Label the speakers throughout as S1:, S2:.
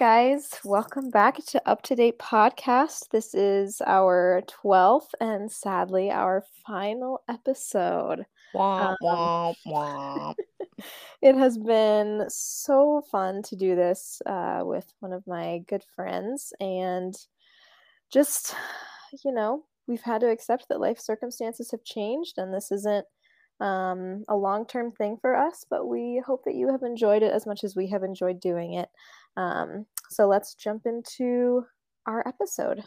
S1: Guys, welcome back to Up to Date Podcast. This is our 12th and sadly our final episode.
S2: Womp,
S1: Um,
S2: womp.
S1: it has been so fun to do this uh, with one of my good friends, and just, you know, we've had to accept that life circumstances have changed, and this isn't um, a long term thing for us, but we hope that you have enjoyed it as much as we have enjoyed doing it. Um, so let's jump into our episode.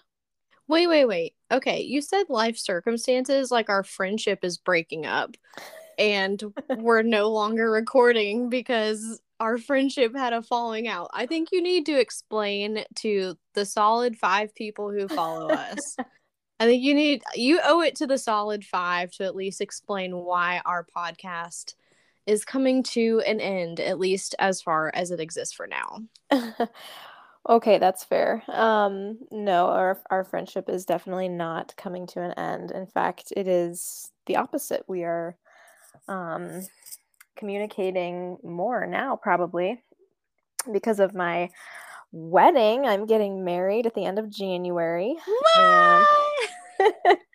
S2: Wait, wait, wait. Okay, you said life circumstances like our friendship is breaking up and we're no longer recording because our friendship had a falling out. I think you need to explain to the solid five people who follow us. I think you need you owe it to the solid five to at least explain why our podcast is coming to an end, at least as far as it exists for now.
S1: okay, that's fair. Um, no, our our friendship is definitely not coming to an end. In fact, it is the opposite. We are um, communicating more now, probably because of my wedding. I'm getting married at the end of January,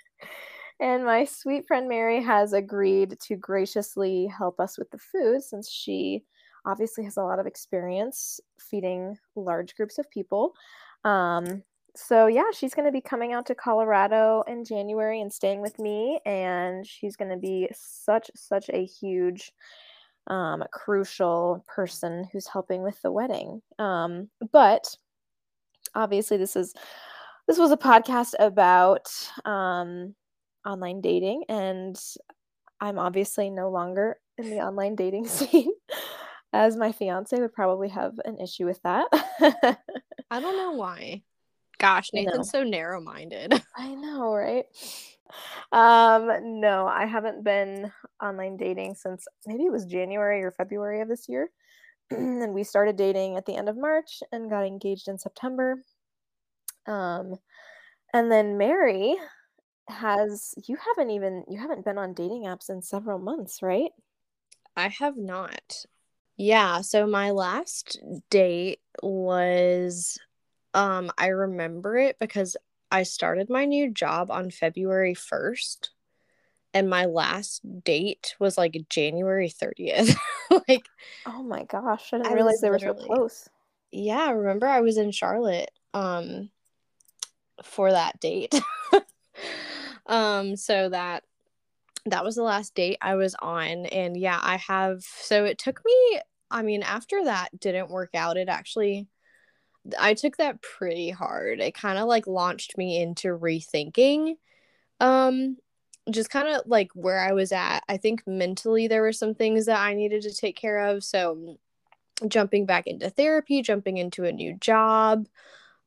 S1: and my sweet friend Mary has agreed to graciously help us with the food since she obviously has a lot of experience feeding large groups of people. Um, so yeah, she's going to be coming out to Colorado in January and staying with me, and she's going to be such such a huge, um, crucial person who's helping with the wedding. Um, but obviously, this is this was a podcast about um, online dating, and I'm obviously no longer in the online dating scene, as my fiance would probably have an issue with that.
S2: I don't know why. Gosh, Nathan's so narrow minded.
S1: I know, right? Um, no, I haven't been online dating since maybe it was January or February of this year. and we started dating at the end of March and got engaged in September. Um, and then Mary has you haven't even you haven't been on dating apps in several months, right?
S2: I have not. Yeah, so my last date was um I remember it because I started my new job on February 1st and my last date was like January 30th. like
S1: Oh my gosh, I didn't
S2: I
S1: realize they were so close.
S2: yeah, remember I was in Charlotte um for that date. um so that that was the last date I was on and yeah, I have so it took me I mean after that didn't work out it actually I took that pretty hard. It kind of like launched me into rethinking um just kind of like where I was at. I think mentally there were some things that I needed to take care of so jumping back into therapy, jumping into a new job.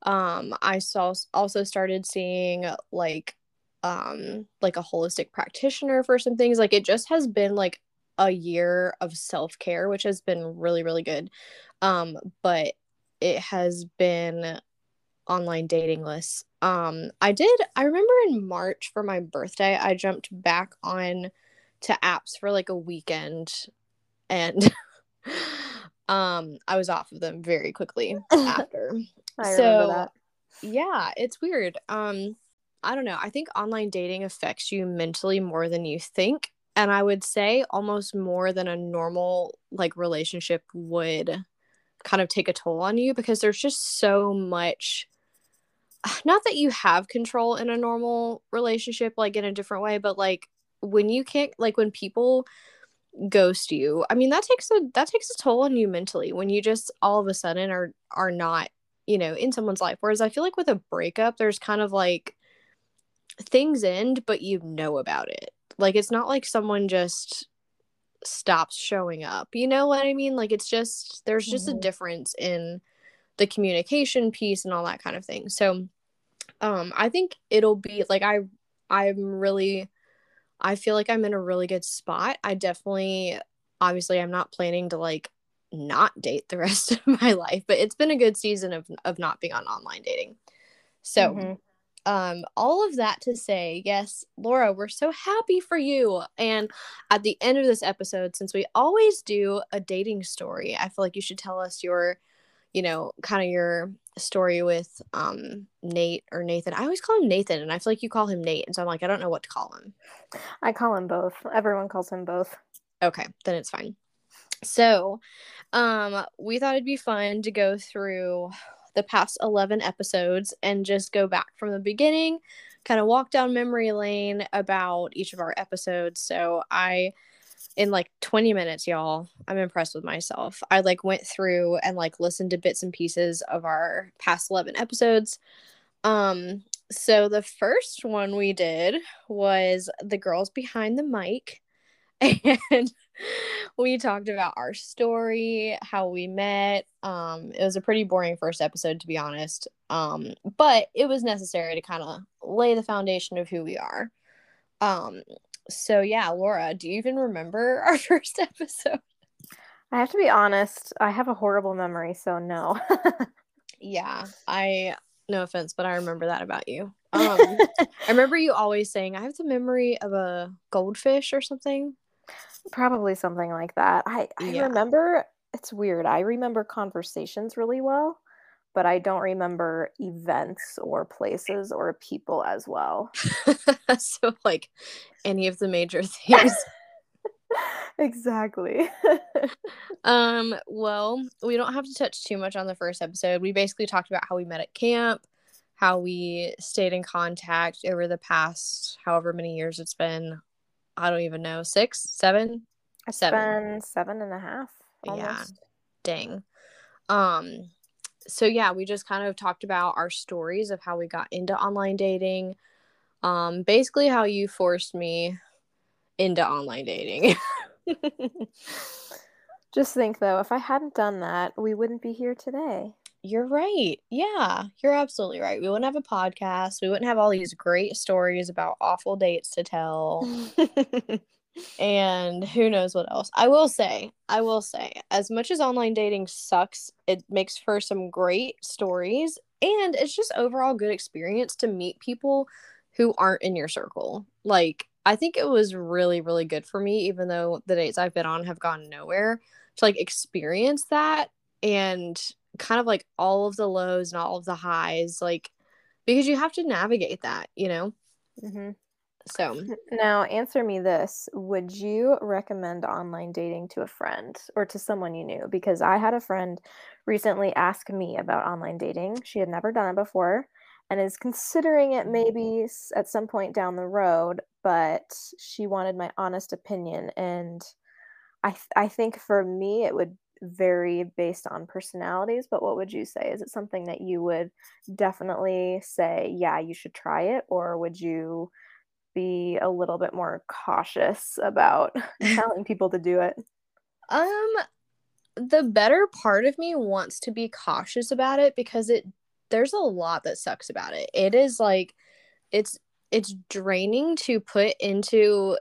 S2: Um, I saw also started seeing like um like a holistic practitioner for some things. Like it just has been like a year of self-care, which has been really, really good. Um, but it has been online dating lists. Um, I did I remember in March for my birthday, I jumped back on to apps for like a weekend and um I was off of them very quickly after.
S1: I
S2: So-
S1: remember that.
S2: yeah, it's weird. Um I don't know. I think online dating affects you mentally more than you think, and I would say almost more than a normal like relationship would kind of take a toll on you because there's just so much not that you have control in a normal relationship like in a different way, but like when you can't like when people ghost you i mean that takes a that takes a toll on you mentally when you just all of a sudden are are not you know in someone's life whereas i feel like with a breakup there's kind of like things end but you know about it. Like it's not like someone just stops showing up. You know what i mean? Like it's just there's just
S1: Mhm.
S2: a difference in the communication piece and all that kind of thing. So um i think it'll be like i i'm really i feel like i'm in a really good spot. I definitely obviously i'm not planning to like not date the rest of my life but it's been a good season of of not being on online dating. So
S1: Mhm.
S2: Um all of that to say yes laura we're so happy for you and at the end of this episode since we always do a dating story i feel like you should tell us your you know, kind of your story with um Nate or Nathan. I always call him Nathan and I feel like you call him Nate. And so I'm like, I don't know what to call him.
S1: I call him both. Everyone calls him both.
S2: Okay, then it's fine. So, um, we thought it'd be fun to go through the past 11 episodes and just go back from the beginning, kind of walk down memory lane about each of our episodes. So, I in like 20 minutes y'all i'm impressed with myself. I like went through and like listened to bits and pieces of our past 11 episodes. Um so the first one we did was the girls behind the mic. And we talked about our story, how we met. Um, it was a pretty boring first episode, to be honest. Um, but it was necessary to kind of lay the foundation of who we are. Um, so yeah, Laura, do you even remember our first episode?
S1: I have to be honest, I have a horrible memory, so no.
S2: yeah, I no offense, but I remember that about you. Um, I remember you always saying, I have the memory of a goldfish or something.
S1: Probably something like that. I, I yeah. remember it's weird. I remember conversations really well, but I don't remember events or places or people as well.
S2: so like any of the major things.
S1: exactly.
S2: um well, we don't have to touch too much on the first episode. We basically talked about how we met at camp, how we stayed in contact over the past however many years it's been I don't even know, six, seven,
S1: seven, seven and a half.
S2: Almost. Yeah, dang. Um, so yeah, we just kind of talked about our stories of how we got into online dating. Um, basically how you forced me into online dating.
S1: just think though, if I hadn't done that, we wouldn't be here today.
S2: You're right. Yeah, you're absolutely right. We wouldn't have a podcast. We wouldn't have all these great stories about awful dates to tell. and who knows what else. I will say, I will say, as much as online dating sucks, it makes for some great stories and it's just overall good experience to meet people who aren't in your circle. Like, I think it was really, really good for me, even though the dates I've been on have gone nowhere, to like experience that and kind of like all of the lows and all of the highs, like because you have to navigate that, you know? Mm-hmm. So
S1: now answer me this Would you recommend online dating to a friend or to someone you knew? Because I had a friend recently ask me about online dating. She had never done it before and is considering it maybe at some point down the road, but she wanted my honest opinion. And I, th- I think for me, it would vary based on personalities, but what would you say? Is it something that you would definitely say, yeah, you should try it? Or would you be a little bit more cautious about telling people to do it?
S2: Um, the better part of me wants to be cautious about it because it there's a lot that sucks about it. It is like it's it's draining to put into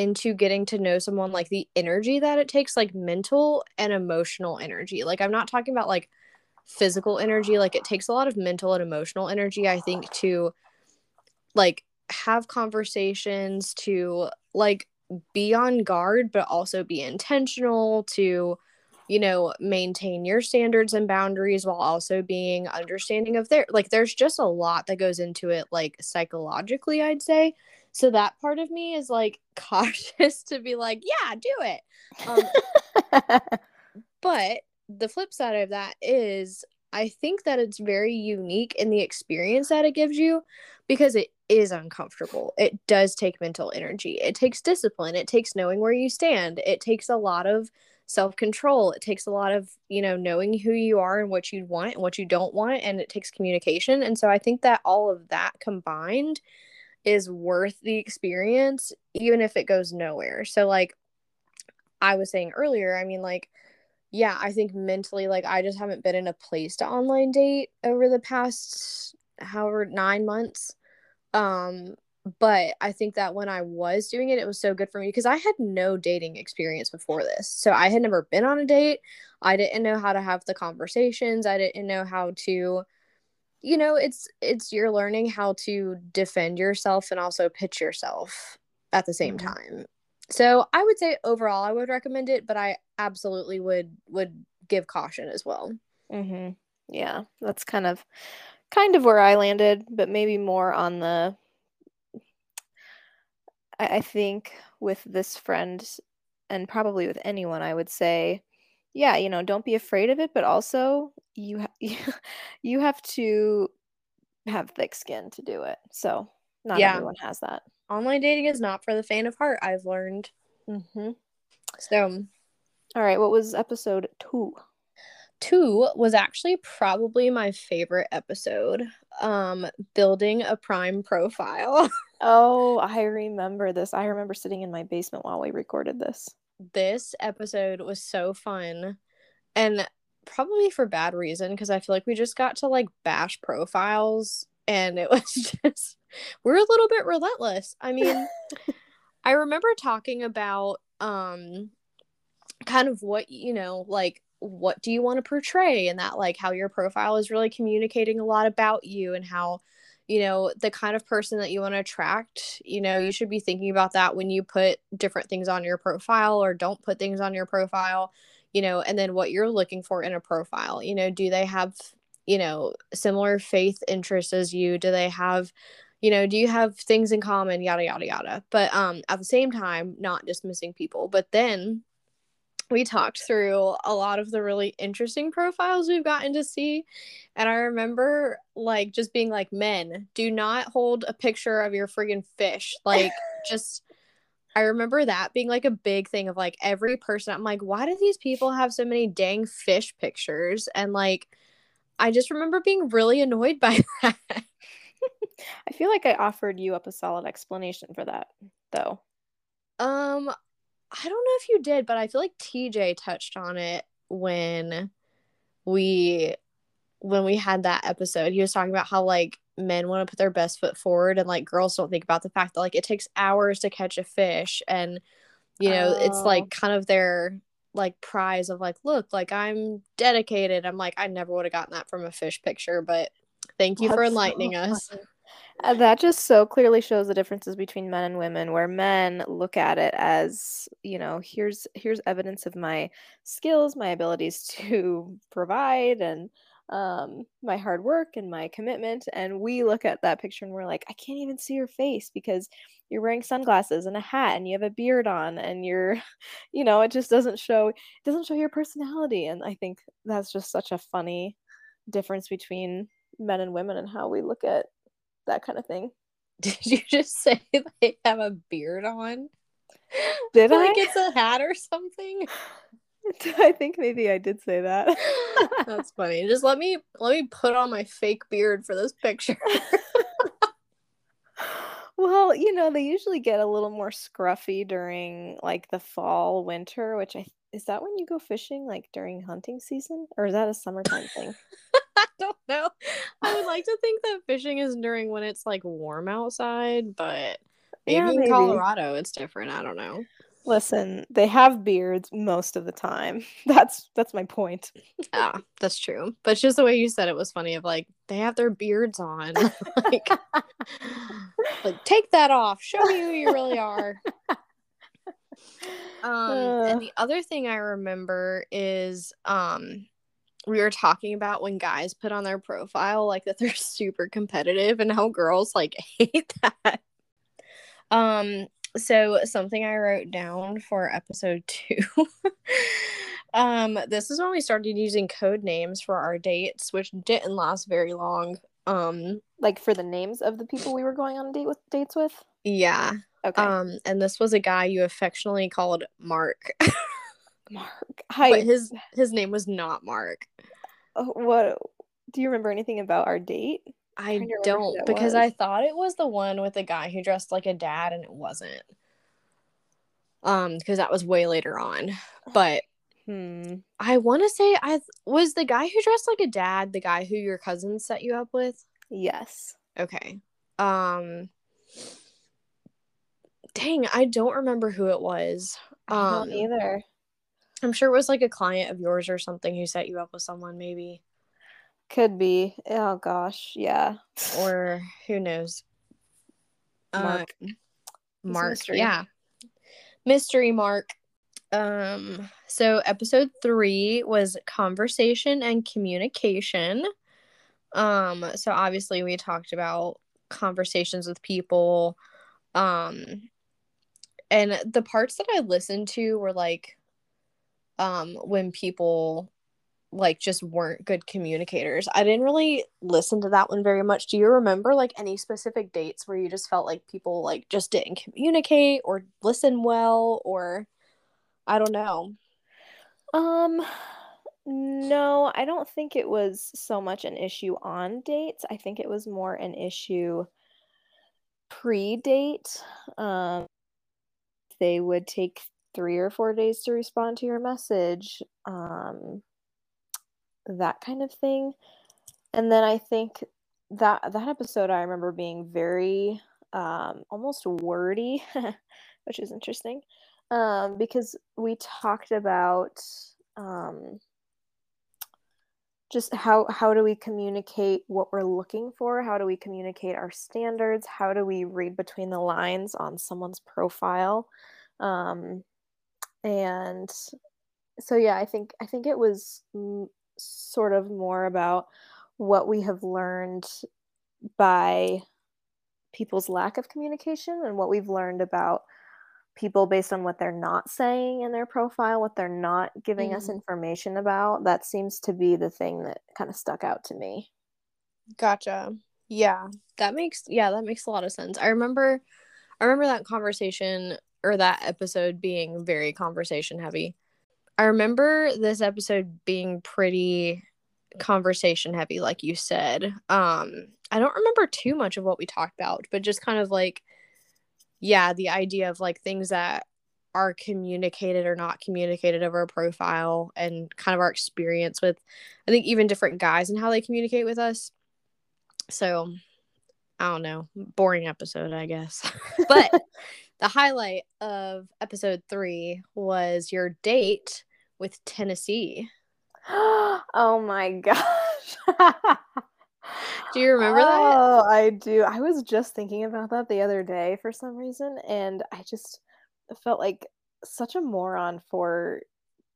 S2: into getting to know someone like the energy that it takes like mental and emotional energy. Like i'm not talking about like physical energy like it takes a lot of mental and emotional energy i think to like have conversations to like be on guard but also be intentional to you know maintain your standards and boundaries while also being understanding of their like there's just a lot that goes into it like psychologically i'd say so that part of me is like cautious to be like, yeah, do it. Um, but the flip side of that is I think that it's very unique in the experience that it gives you because it is uncomfortable. It does take mental energy. It takes discipline. It takes knowing where you stand. It takes a lot of self control. It takes a lot of, you know, knowing who you are and what you want and what you don't want. And it takes communication. And so I think that all of that combined is worth the experience, even if it goes nowhere. So, like I was saying earlier, I mean, like, yeah, I think mentally, like, I just haven't been in a place to online date over the past however nine months. Um, but I think that when I was doing it, it was so good for me because I had no dating experience before this. So I had never been on a date. I didn't know how to have the conversations. I didn't know how to you know it's it's you're learning how to defend yourself and also pitch yourself at the same mm-hmm. time so i would say overall i would recommend it but i absolutely would would give caution as well
S1: Mm-hmm. Yeah, that's kind of kind of where I landed, but maybe more on the. I, I think with this friend, and probably with anyone, I would say, yeah, you know, don't be afraid of it, but also you ha- you have to have thick skin to do it. So not
S2: Yeah.
S1: everyone has that.
S2: Online dating is not for the faint of heart, I've learned.
S1: Mm-hmm.
S2: So,
S1: All right, what was episode two?
S2: two was actually probably my favorite episode. Um, building a prime profile.
S1: Oh, I remember this. I remember sitting in my basement while we recorded this.
S2: This episode was so fun and probably for bad reason because I feel like we just got to like bash profiles and it was just we're a little bit relentless. I mean, I remember talking about um kind of what you know like what do you want to portray and that like how your profile is really communicating a lot about you and how you know the kind of person that you want to attract you know you should be thinking about that when you put different things on your profile or don't put things on your profile you know and then what you're looking for in a profile. You know do they have you know similar faith interests as you? Do they have you know do you have things in common? Yada yada yada. But um at the same time not dismissing people. But then we talked through a lot of the really interesting profiles we've gotten to see and i remember like just being like men do not hold a picture of your friggin fish. Like just i remember that being like a big thing of like every person i'm like why do these people have so many dang fish pictures? And like i just remember being really annoyed by that.
S1: I feel like I offered you up a solid explanation for that, though.
S2: Um, I don't know if you did, but I feel like TJ touched on it when we when we had that episode. He was talking about how like men want to put their best foot forward and like girls don't think about the fact that like it takes hours to catch a fish and you know, it's
S1: Oh.
S2: like kind of their like prize of like look, like I'm dedicated. I'm like I never would have gotten that from a fish picture, but thank you for
S1: That's so
S2: enlightening us.
S1: Uh, that just so clearly shows the differences between men and women where men look at it as you know here's here's evidence of my skills my abilities to provide and um, my hard work and my commitment and we look at that picture and we're like i can't even see your face because you're wearing sunglasses and a hat and you have a beard on and you're you know it just doesn't show it doesn't show your personality and i think that's just such a funny difference between men and women and how we look at that kind of thing.
S2: Did you just say they have a beard on?
S1: Did
S2: like
S1: I?
S2: it's a hat or something?
S1: I think maybe I did say that.
S2: That's funny. Just let me let me put on my fake beard for this picture.
S1: Well, you know, they usually get a little more scruffy during like the fall, winter, which I is that when you go fishing like during hunting season or is that a summertime thing?
S2: I don't know. I would like to think that fishing is during when it's like warm outside, but maybe
S1: Yeah,
S2: in
S1: maybe.
S2: Colorado it's different. I don't know.
S1: Listen, they have beards most of the time. That's that's my point.
S2: Yeah, that's true. But just the way you said it was funny of like they have their beards on. like, like take that off. Show me who you really are. Um
S1: Uh.
S2: and the other thing I remember is um we were talking about when guys put on their profile like that they're super competitive and how girls like hate that. Um so something I wrote down for episode 2 um this is when we started using code names for our dates which didn't last very long. Um
S1: Like for the names of the people we were going on date with dates with.
S2: yeah.
S1: Okay.
S2: Um and this was a guy you affectionately called Mark.
S1: Mark. Hi.
S2: but his his name was not Mark.
S1: Uh, what do you remember anything about our date?
S2: I
S1: trying to remember who
S2: don't because
S1: was.
S2: I thought it was the one with the guy who dressed like a dad and it wasn't. Um because that was way later on. But
S1: Hmm.
S2: I want to say I th- was the guy who dressed like a dad, the guy who your cousin set you up with.
S1: Yes.
S2: Okay. Um Dang, I don't remember who it was.
S1: I
S2: Um
S1: don't either.
S2: I'm sure it was like a client of yours or something who set you up with someone maybe
S1: Could be. Oh gosh. Yeah.
S2: or who knows.
S1: Mark.
S2: Um,
S1: a
S2: Mark.
S1: mystery.
S2: Yeah. Mystery Mark. Um, so episode three was conversation and communication. Um, so obviously we talked about conversations with people. Um, and the parts that I listened to were like, um, when people like just weren't good communicators. I didn't really listen to that one very much. Do you remember like any specific dates where you just felt like people like just didn't communicate or listen well or I don't know.
S1: Um no, I don't think it was so much an issue on dates. I think it was more an issue pre-date. Um they would take 3 or 4 days to respond to your message. Um that kind of thing. And then I think that that episode I remember being very um almost wordy, which is interesting um, because we talked about um, just how how do we communicate what we're looking for? How do we communicate our standards? How do we read between the lines on someone's profile? Um, and so yeah i think i think it was sort of more about what we have learned by people's lack of communication and what we've learned about people based on what they're not saying in their profile, what they're not giving mm. us information about. That seems to be the thing that kind of stuck out to me.
S2: Gotcha. Yeah, that makes yeah, that makes a lot of sense. I remember I remember that conversation or that episode being very conversation heavy. I remember this episode being pretty conversation heavy like you said. Um I don't remember too much of what we talked about, but just kind of like yeah, the idea of like things that are communicated or not communicated over a profile and kind of our experience with I think even different guys and how they communicate with us. So I don't know, boring episode, I guess. but the highlight of episode 3 was your date with Tennessee.
S1: oh my gosh.
S2: Do you remember oh, that?
S1: Oh, I do. I was just thinking about that the other day for some reason, and I just felt like such a moron for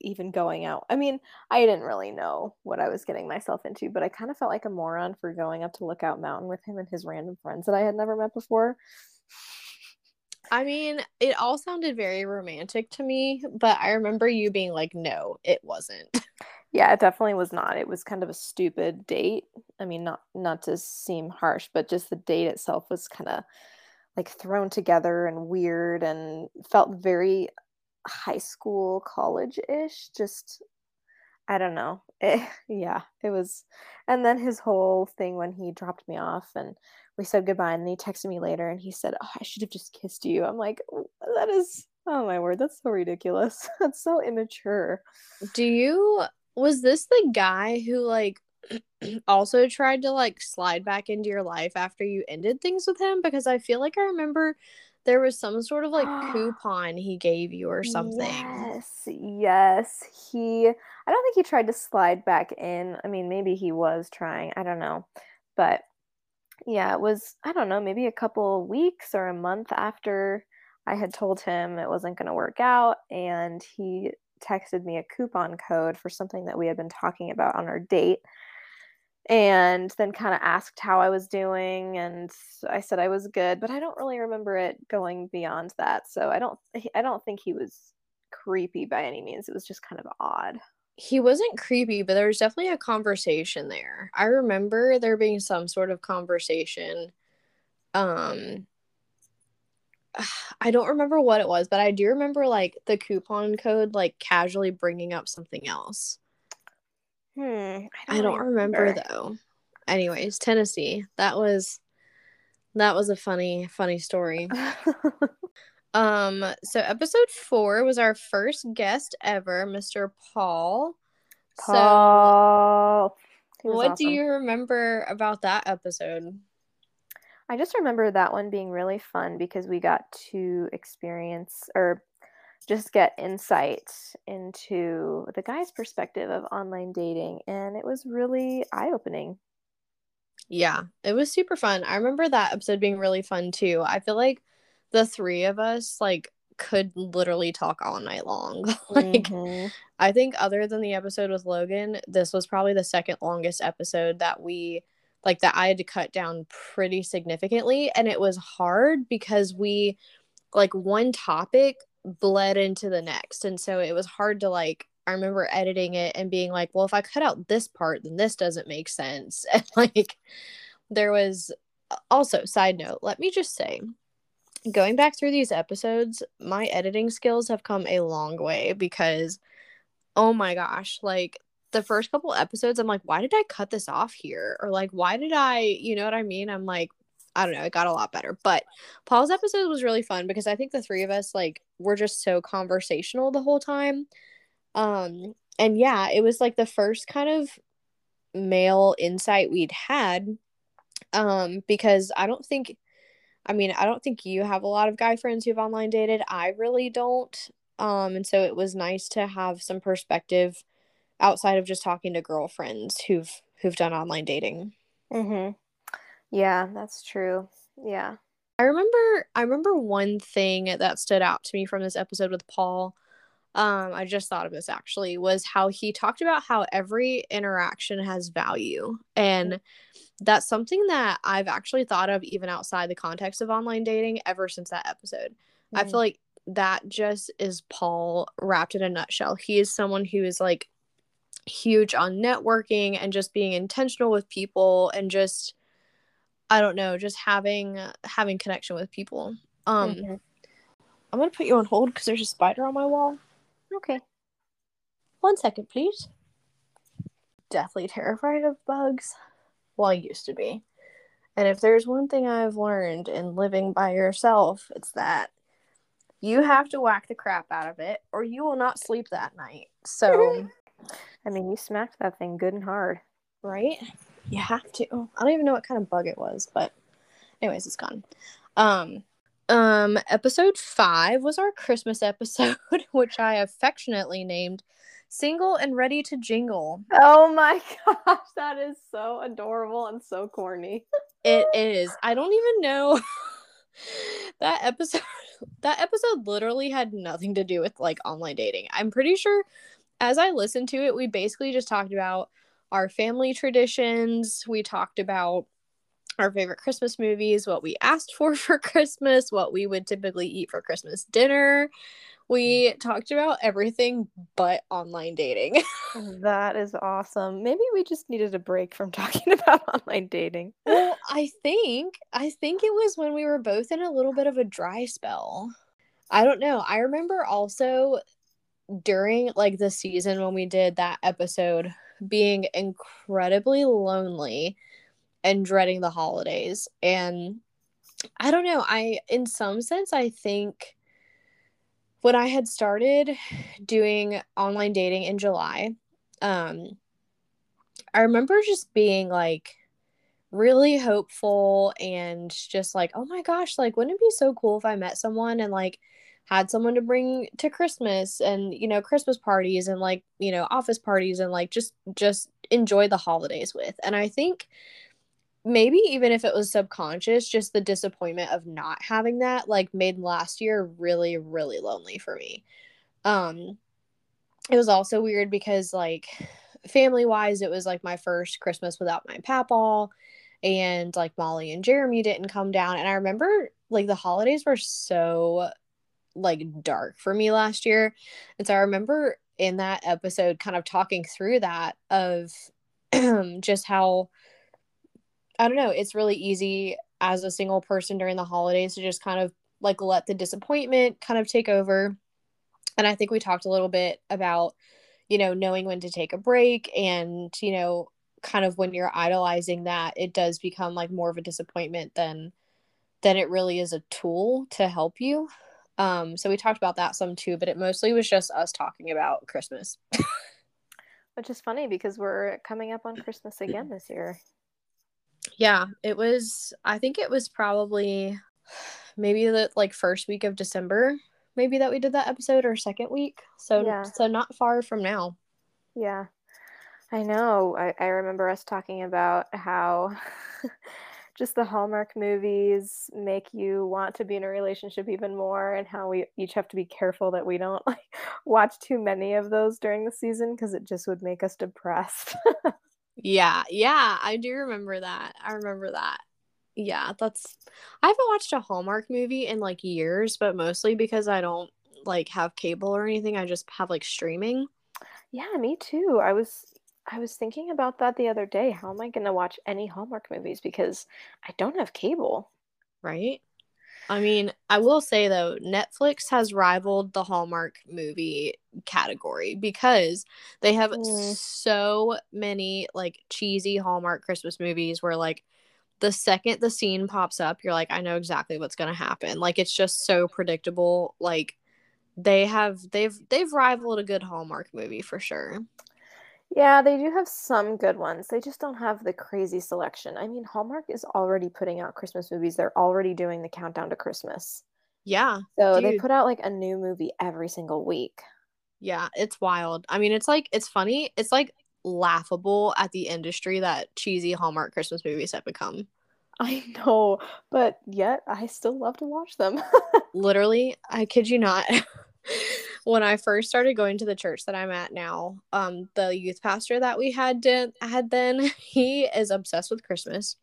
S1: even going out. I mean, I didn't really know what I was getting myself into, but I kind of felt like a moron for going up to Lookout Mountain with him and his random friends that I had never met before.
S2: I mean, it all sounded very romantic to me, but I remember you being like, no, it wasn't.
S1: Yeah, it definitely was not. It was kind of a stupid date. I mean, not not to seem harsh, but just the date itself was kind of like thrown together and weird and felt very high school college-ish just I don't know. It, eh, yeah, it was. And then his whole thing when he dropped me off and we said goodbye, and he texted me later and he said, oh, I should have just kissed you. I'm like, that is, oh my word, that's so ridiculous. that's so immature.
S2: Do you was this the guy who like also tried to like slide back into your life after you ended things with him because i feel like i remember there was some sort of like coupon he gave you or something
S1: yes yes he i don't think he tried to slide back in i mean maybe he was trying i don't know but yeah it was i don't know maybe a couple weeks or a month after i had told him it wasn't going to work out and he texted me a coupon code for something that we had been talking about on our date and then kind of asked how I was doing and I said I was good but I don't really remember it going beyond that so I don't I don't think he was creepy by any means it was just kind of odd
S2: he wasn't creepy but there was definitely a conversation there I remember there being some sort of conversation um I don't remember what it was, but I do remember like the coupon code like casually bringing up something else.
S1: Hmm. I don't,
S2: I don't remember. remember though. Anyways, Tennessee. That was that was a funny funny story. um so episode 4 was our first guest ever, Mr. Paul.
S1: Paul.
S2: So what awesome. do you remember about that episode?
S1: I just remember that one being really fun because we got to experience or just get insight into the guy's perspective of online dating and it was really eye-opening.
S2: Yeah, it was super fun. I remember that episode being really fun too. I feel like the three of us like could literally talk all night long. like mm-hmm. I think other than the episode with Logan, this was probably the second longest episode that we like that I had to cut down pretty significantly and it was hard because we like one topic bled into the next and so it was hard to like I remember editing it and being like, well, if I cut out this part, then this doesn't make sense. And like there was also side note, let me just say going back through these episodes, my editing skills have come a long way because oh my gosh, like the first couple episodes, I'm like, why did I cut this off here? Or like, why did I, you know what I mean? I'm like, I don't know, it got a lot better. But Paul's episode was really fun because I think the three of us, like, were just so conversational the whole time. Um, and yeah, it was like the first kind of male insight we'd had. Um, because I don't think I mean, I don't think you have a lot of guy friends who've online dated. I really don't. Um, and so it was nice to have some perspective outside of just talking to girlfriends who've who've done online dating.
S1: Mhm. Yeah, that's true. Yeah.
S2: I remember I remember one thing that stood out to me from this episode with Paul. Um, I just thought of this actually was how he talked about how every interaction has value. And that's something that I've actually thought of even outside the context of online dating ever since that episode. Mm-hmm. I feel like that just is Paul wrapped in a nutshell. He is someone who is like huge on networking and just being intentional with people and just I don't know, just having having connection with people. Um mm-hmm. I'm going to put you on hold cuz there's a spider on my wall.
S1: Okay.
S2: One second, please. Deathly terrified of bugs. Well, I used to be. And if there's one thing I've learned in living by yourself, it's that you have to whack the crap out of it or you will not sleep that night. So,
S1: I mean, you smacked that thing good and hard.
S2: Right? You have to. I don't even know what kind of bug it was, but anyways, it's gone. Um um episode 5 was our Christmas episode, which I affectionately named single and ready to jingle.
S1: Oh my gosh, that is so adorable and so corny.
S2: it is. I don't even know that episode that episode literally had nothing to do with like online dating. I'm pretty sure as I listened to it, we basically just talked about our family traditions. We talked about our favorite Christmas movies, what we asked for for Christmas, what we would typically eat for Christmas dinner mm. we talked about everything but online dating.
S1: that is awesome. Maybe we just needed a break from talking about online dating.
S2: Well, I think I think it was when we were both in a little bit of a dry spell. I don't know. I remember also during like the season when we did that episode being incredibly lonely and dreading the holidays and I don't know. I in some sense I think when I had started doing online dating in July, um, I remember just being like really hopeful and just like, oh my gosh, like, wouldn't it be so cool if I met someone and like had someone to bring to Christmas and, you know, Christmas parties and like, you know, office parties and like just, just enjoy the holidays with. And I think maybe even if it was subconscious, just the disappointment of not having that like made last year really, really lonely for me. Um it was also weird because like family wise, it was like my first Christmas without my papal and like Molly and Jeremy didn't come down. And I remember like the holidays were so like dark for me last year. And so I remember in that episode kind of talking through that of just how I don't know, it's really easy as a single person during the holidays to just kind of like let the disappointment kind of take over. And I think we talked a little bit about, you know, knowing when to take a break and, you know, kind of when you're idolizing that, it does become like more of a disappointment than than it really is a tool to help you. Um, so we talked about that some too, but it mostly was just us talking about Christmas.
S1: Which is funny because we're coming up on Christmas again this year
S2: yeah it was i think it was probably maybe the like first week of december maybe that we did that episode or second week so yeah. so not far from now
S1: yeah i know I, I remember us talking about how just the Hallmark movies make you want to be in a relationship even more, and how we each have to be careful that we don't like watch too many of those during the season because it just would make us depressed.
S2: yeah, yeah, I do remember that. I remember that. Yeah, that's. I haven't watched a Hallmark movie in like years, but mostly because I don't like have cable or anything. I just have like streaming.
S1: Yeah, me too. I was I was thinking about that the other day. How am I going to watch any Hallmark movies because I don't have cable?
S2: Right? I mean, I will say though, Netflix has rivaled the Hallmark movie category because they have mm. so many like cheesy Hallmark Christmas movies where like the second the scene pops up, you're like, I know exactly what's going to happen. Like it's just so predictable. Like they have they've they've rivaled a good Hallmark movie for sure.
S1: Yeah, they do have some good ones. They just don't have the crazy selection. I mean, Hallmark is already putting out Christmas movies. They're already doing the countdown to Christmas.
S2: Yeah.
S1: So dude. they put out like a new movie every single week.
S2: Yeah, it's wild. I mean, it's like it's funny. It's like laughable at the industry that cheesy Hallmark Christmas movies have become.
S1: I know, but yet I still love to watch them.
S2: Literally, I kid you not. when I first started going to the church that I'm at now, um, the youth pastor that we had to, had then, he is obsessed with Christmas.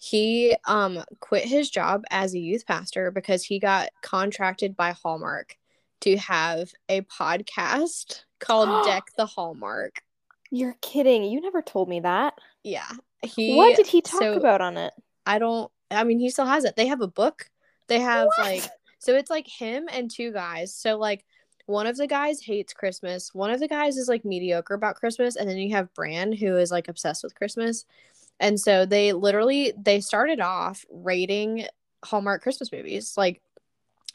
S2: He um quit his job as a youth pastor because he got contracted by Hallmark to have a podcast called Deck the Hallmark.
S1: You're kidding. You never told me that.
S2: Yeah. He
S1: What did he talk so, about on it?
S2: I don't I mean he still has it. They have a book. They have what? like so it's like him and two guys. So like one of the guys hates Christmas. One of the guys is like mediocre about Christmas, and then you have Bran who is like obsessed with Christmas. And so they literally they started off rating Hallmark Christmas movies, like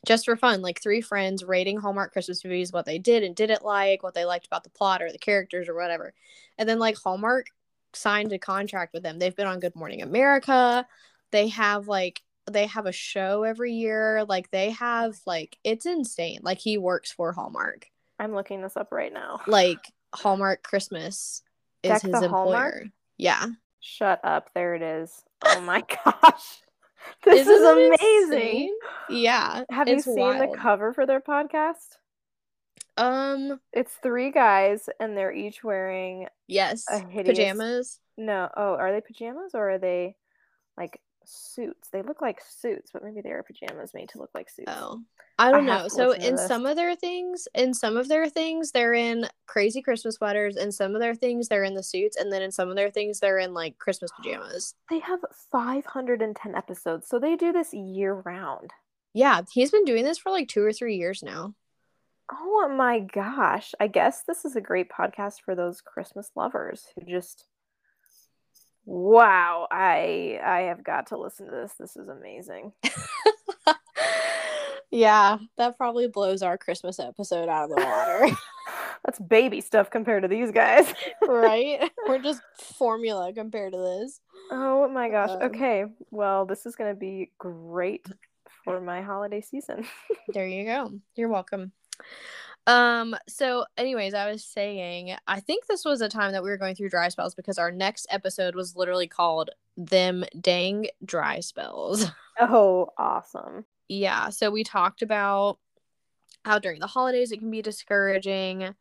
S2: just for fun, like three friends rating Hallmark Christmas movies, what they did and didn't like, what they liked about the plot or the characters or whatever. And then like Hallmark signed a contract with them. They've been on Good Morning America. They have like they have a show every year. Like they have like it's insane. Like he works for Hallmark.
S1: I'm looking this up right now.
S2: Like Hallmark Christmas is his employer. Hallmark? Yeah.
S1: Shut up. There it is. Oh my gosh. This Isn't is amazing.
S2: Yeah.
S1: Have you seen wild. the cover for their podcast?
S2: Um
S1: it's three guys and they're each wearing
S2: yes hideous... pajamas.
S1: No, oh, are they pajamas or are they like suits. They look like suits, but maybe they are pajamas made to look like suits.
S2: Oh. I don't I know. So in some of their things, in some of their things, they're in crazy Christmas sweaters, and some of their things they're in the suits, and then in some of their things they're in like Christmas pajamas.
S1: They have 510 episodes, so they do this year round.
S2: Yeah, he's been doing this for like two or three years now.
S1: Oh my gosh. I guess this is a great podcast for those Christmas lovers who just Wow, I I have got to listen to this. This is amazing.
S2: yeah, that probably blows our Christmas episode out of the water.
S1: That's baby stuff compared to these guys.
S2: right? We're just formula compared to this.
S1: Oh my gosh. Um, okay. Well, this is going to be great for my holiday season.
S2: there you go. You're welcome. Um, so anyways, I was saying, I think this was a time that we were going through dry spells because our next episode was literally called Them Dang Dry Spells.
S1: Oh, awesome.
S2: Yeah, so we talked about how during the holidays it can be discouraging.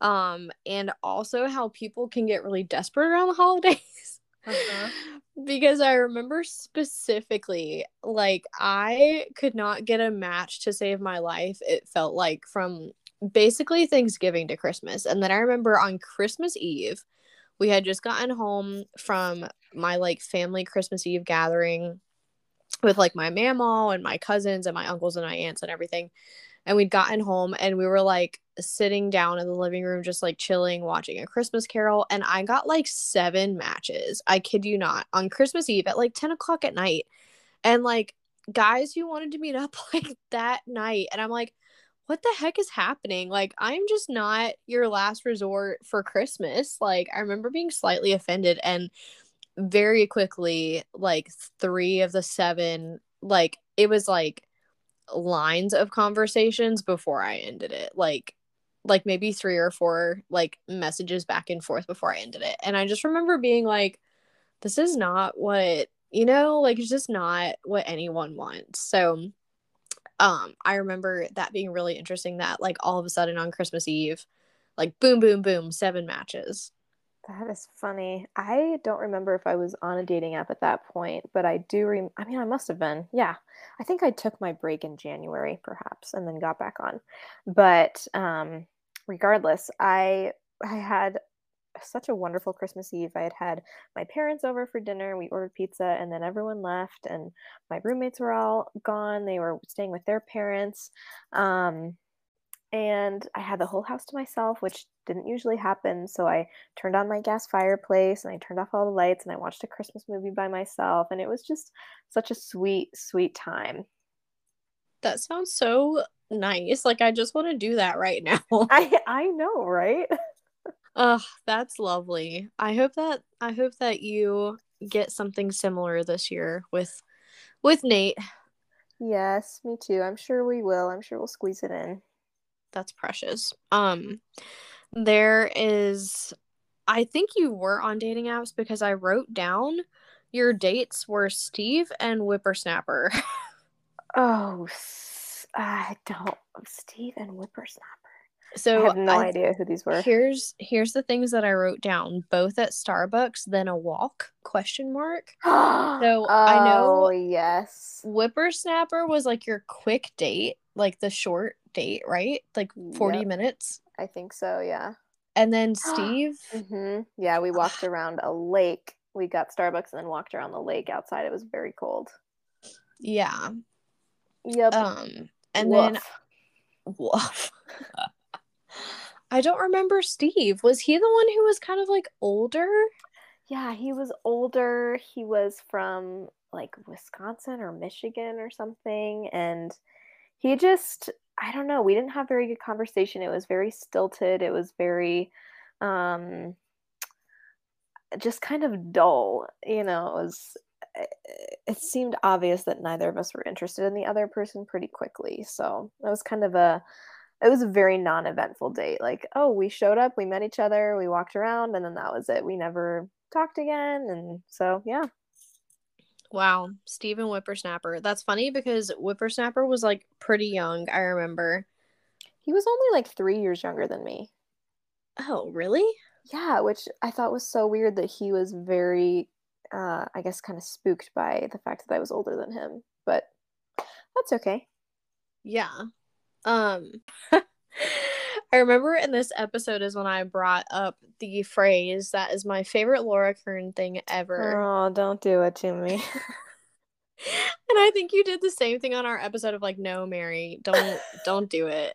S2: Um, and also how people can get really desperate around the holidays. Uh-huh. because I remember specifically, like, I could not get a match to save my life. It felt like from basically Thanksgiving to Christmas. And then I remember on Christmas Eve, we had just gotten home from my like family Christmas Eve gathering with like my mama and my cousins and my uncles and my aunts and everything. And we'd gotten home and we were like sitting down in the living room, just like chilling, watching a Christmas carol. And I got like seven matches. I kid you not, on Christmas Eve at like 10 o'clock at night. And like guys who wanted to meet up like that night. And I'm like, what the heck is happening? Like, I'm just not your last resort for Christmas. Like, I remember being slightly offended and very quickly, like, three of the seven, like, it was like lines of conversations before I ended it. Like, like maybe three or four like messages back and forth before I ended it. And I just remember being like, this is not what you know, like it's just not what anyone wants. So um I remember that being really interesting that like all of a sudden on Christmas Eve, like boom, boom, boom, seven matches.
S1: That is funny. I don't remember if I was on a dating app at that point, but I do. Rem- I mean, I must have been. Yeah, I think I took my break in January, perhaps, and then got back on. But um, regardless, I I had such a wonderful Christmas Eve. I had had my parents over for dinner. We ordered pizza, and then everyone left, and my roommates were all gone. They were staying with their parents. Um, and I had the whole house to myself, which didn't usually happen. So I turned on my gas fireplace and I turned off all the lights and I watched a Christmas movie by myself. And it was just such a sweet, sweet time.
S2: That sounds so nice. Like I just want to do that right now.
S1: I I know, right?
S2: Ugh, that's lovely. I hope that I hope that you get something similar this year with with Nate.
S1: Yes, me too. I'm sure we will. I'm sure we'll squeeze it in
S2: that's precious. Um there is I think you were on dating apps because I wrote down your dates were Steve and Whippersnapper.
S1: oh, I don't Steve and Whippersnapper.
S2: So
S1: I have no I, idea who these were.
S2: Here's here's the things that I wrote down. Both at Starbucks, then a walk? Question mark. so
S1: oh, I know. Yes.
S2: Whippersnapper was like your quick date, like the short date, right? Like 40 yep. minutes.
S1: I think so, yeah.
S2: And then Steve.
S1: mm-hmm. Yeah, we walked around a lake. We got Starbucks and then walked around the lake outside. It was very cold.
S2: Yeah.
S1: Yep.
S2: Um, and woof. then woof. I don't remember Steve. Was he the one who was kind of like older?
S1: Yeah, he was older. He was from like Wisconsin or Michigan or something. And he just I don't know. We didn't have very good conversation. It was very stilted. It was very um just kind of dull. You know, it was eh, it seemed obvious that neither of us were interested in the other person pretty quickly. So it was kind of a it was a very non-eventful date. Like, oh, we showed up, we met each other, we walked around, and then that was it. We never talked again. And so yeah.
S2: Wow, Stephen Whippersnapper. That's funny because Whippersnapper was like pretty young, I remember.
S1: He was only like three years younger than me.
S2: Oh, really?
S1: Yeah, which I thought was so weird that he was very, uh, I guess, kind of spooked by the fact that I was older than him. But that's okay.
S2: Yeah. Um, I remember in this episode is when I brought up the phrase that is my favorite Laura Kern thing ever.
S1: Oh, don't do it to me. and
S2: I think you did the same thing on our episode of like, no, Mary, don't don't do it.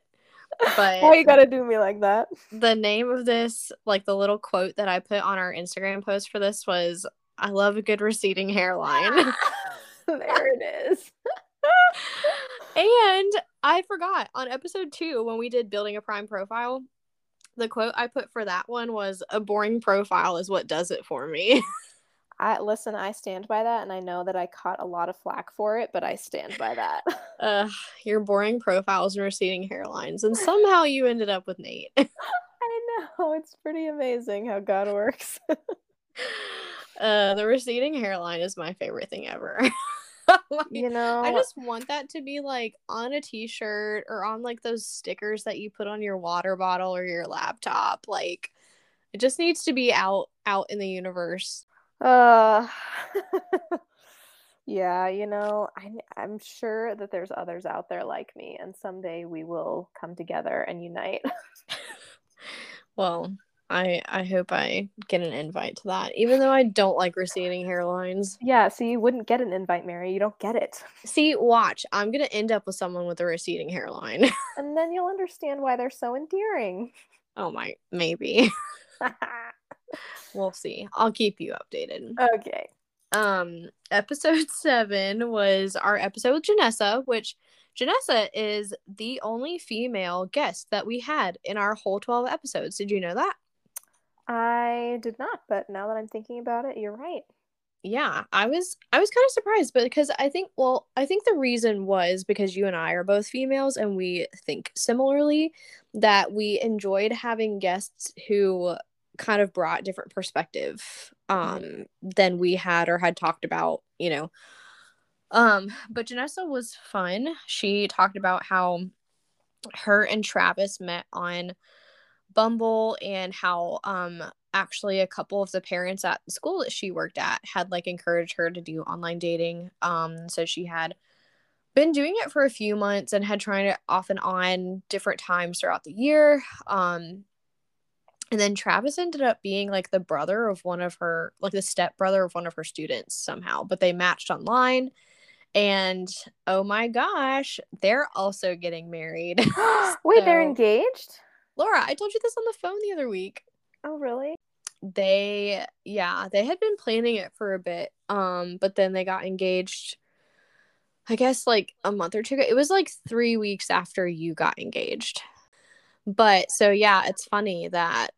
S2: But
S1: why you gotta do me like that?
S2: The name of this, like the little quote that I put on our Instagram post for this was, "I love a good receding hairline."
S1: there it is.
S2: and I forgot on episode two when we did building a prime profile, the quote I put for that one was a boring profile is what does it for me.
S1: I listen, I stand by that and I know that I caught a lot of flack for it, but I stand by that.
S2: uh your boring profiles and receding hairlines. And somehow you ended up with Nate.
S1: I know. It's pretty amazing how God works.
S2: uh the receding hairline is my favorite thing ever.
S1: like, you know,
S2: I just want that to be like on a t-shirt or on like those stickers that you put on your water bottle or your laptop. Like it just needs to be out out in the universe.
S1: Uh Yeah, you know, I I'm sure that there's others out there like me and someday we will come together and unite.
S2: well, I I hope I get an invite to that, even though I don't like receding hairlines.
S1: Yeah, so you wouldn't get an invite, Mary. You don't get it.
S2: See, watch. I'm gonna end up with someone with a receding hairline,
S1: and then you'll understand why they're so endearing.
S2: Oh my, maybe. we'll see. I'll keep you updated.
S1: Okay.
S2: Um, episode seven was our episode with Janessa, which Janessa is the only female guest that we had in our whole 12 episodes. Did you know that?
S1: I did not, but now that I'm thinking about it, you're right.
S2: Yeah, I was I was kind of surprised, but because I think well, I think the reason was because you and I are both females and we think similarly that we enjoyed having guests who kind of brought different perspective um than we had or had talked about, you know. Um, but Janessa was fun. She talked about how her and Travis met on Bumble and how um actually a couple of the parents at the school that she worked at had like encouraged her to do online dating. Um so she had been doing it for a few months and had tried it off and on different times throughout the year. Um and then Travis ended up being like the brother of one of her like the step brother of one of her students somehow, but they matched online and oh my gosh, they're also getting married.
S1: Wait, so, they're engaged?
S2: Laura, I told you this on the phone the other week.
S1: Oh, really?
S2: They yeah, they had been planning it for a bit. Um, but then they got engaged I guess like a month or two ago. It was like 3 weeks after you got engaged. But so yeah, it's funny that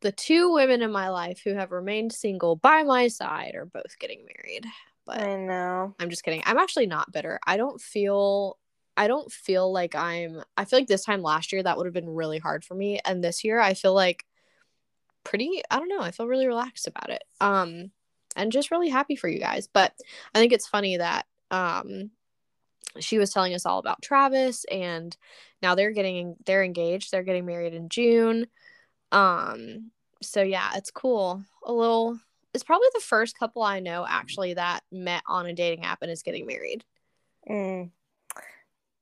S2: the two women in my life who have remained single by my side are both getting married.
S1: But I know.
S2: I'm just kidding. I'm actually not bitter. I don't feel I don't feel like I'm I feel like this time last year that would have been really hard for me and this year I feel like pretty I don't know, I feel really relaxed about it. Um and just really happy for you guys. But I think it's funny that um she was telling us all about Travis and now they're getting they're engaged. They're getting married in June. Um so yeah, it's cool. A little it's probably the first couple I know actually that met on a dating app and is getting married.
S1: Mm.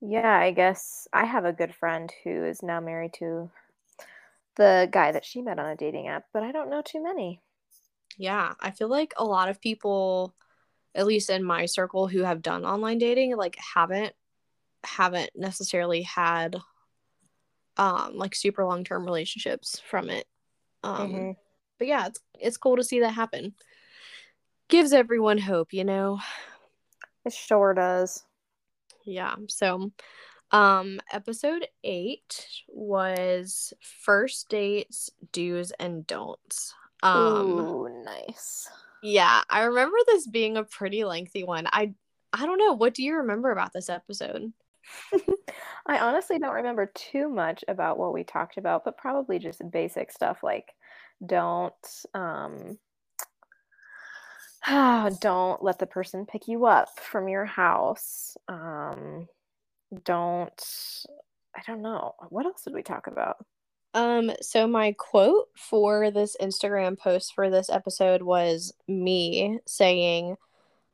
S1: Yeah, I guess I have a good friend who is now married to the guy that she met on a dating app, but I don't know too many.
S2: Yeah, I feel like a lot of people at least in my circle who have done online dating like haven't haven't necessarily had um like super long-term relationships from it. Um mm-hmm. but yeah, it's it's cool to see that happen. Gives everyone hope, you know.
S1: It sure does
S2: yeah so um episode eight was first dates do's and don'ts. Um
S1: Ooh, nice.
S2: yeah i remember this being a pretty lengthy one. I i don't know. What do you remember about this episode?
S1: I honestly don't remember too much about what we talked about but probably just basic stuff like don't um don't let the person pick you up from your house. Um, don't, I don't know. What else did we talk about?
S2: Um, so my quote for this Instagram post for this episode was me saying,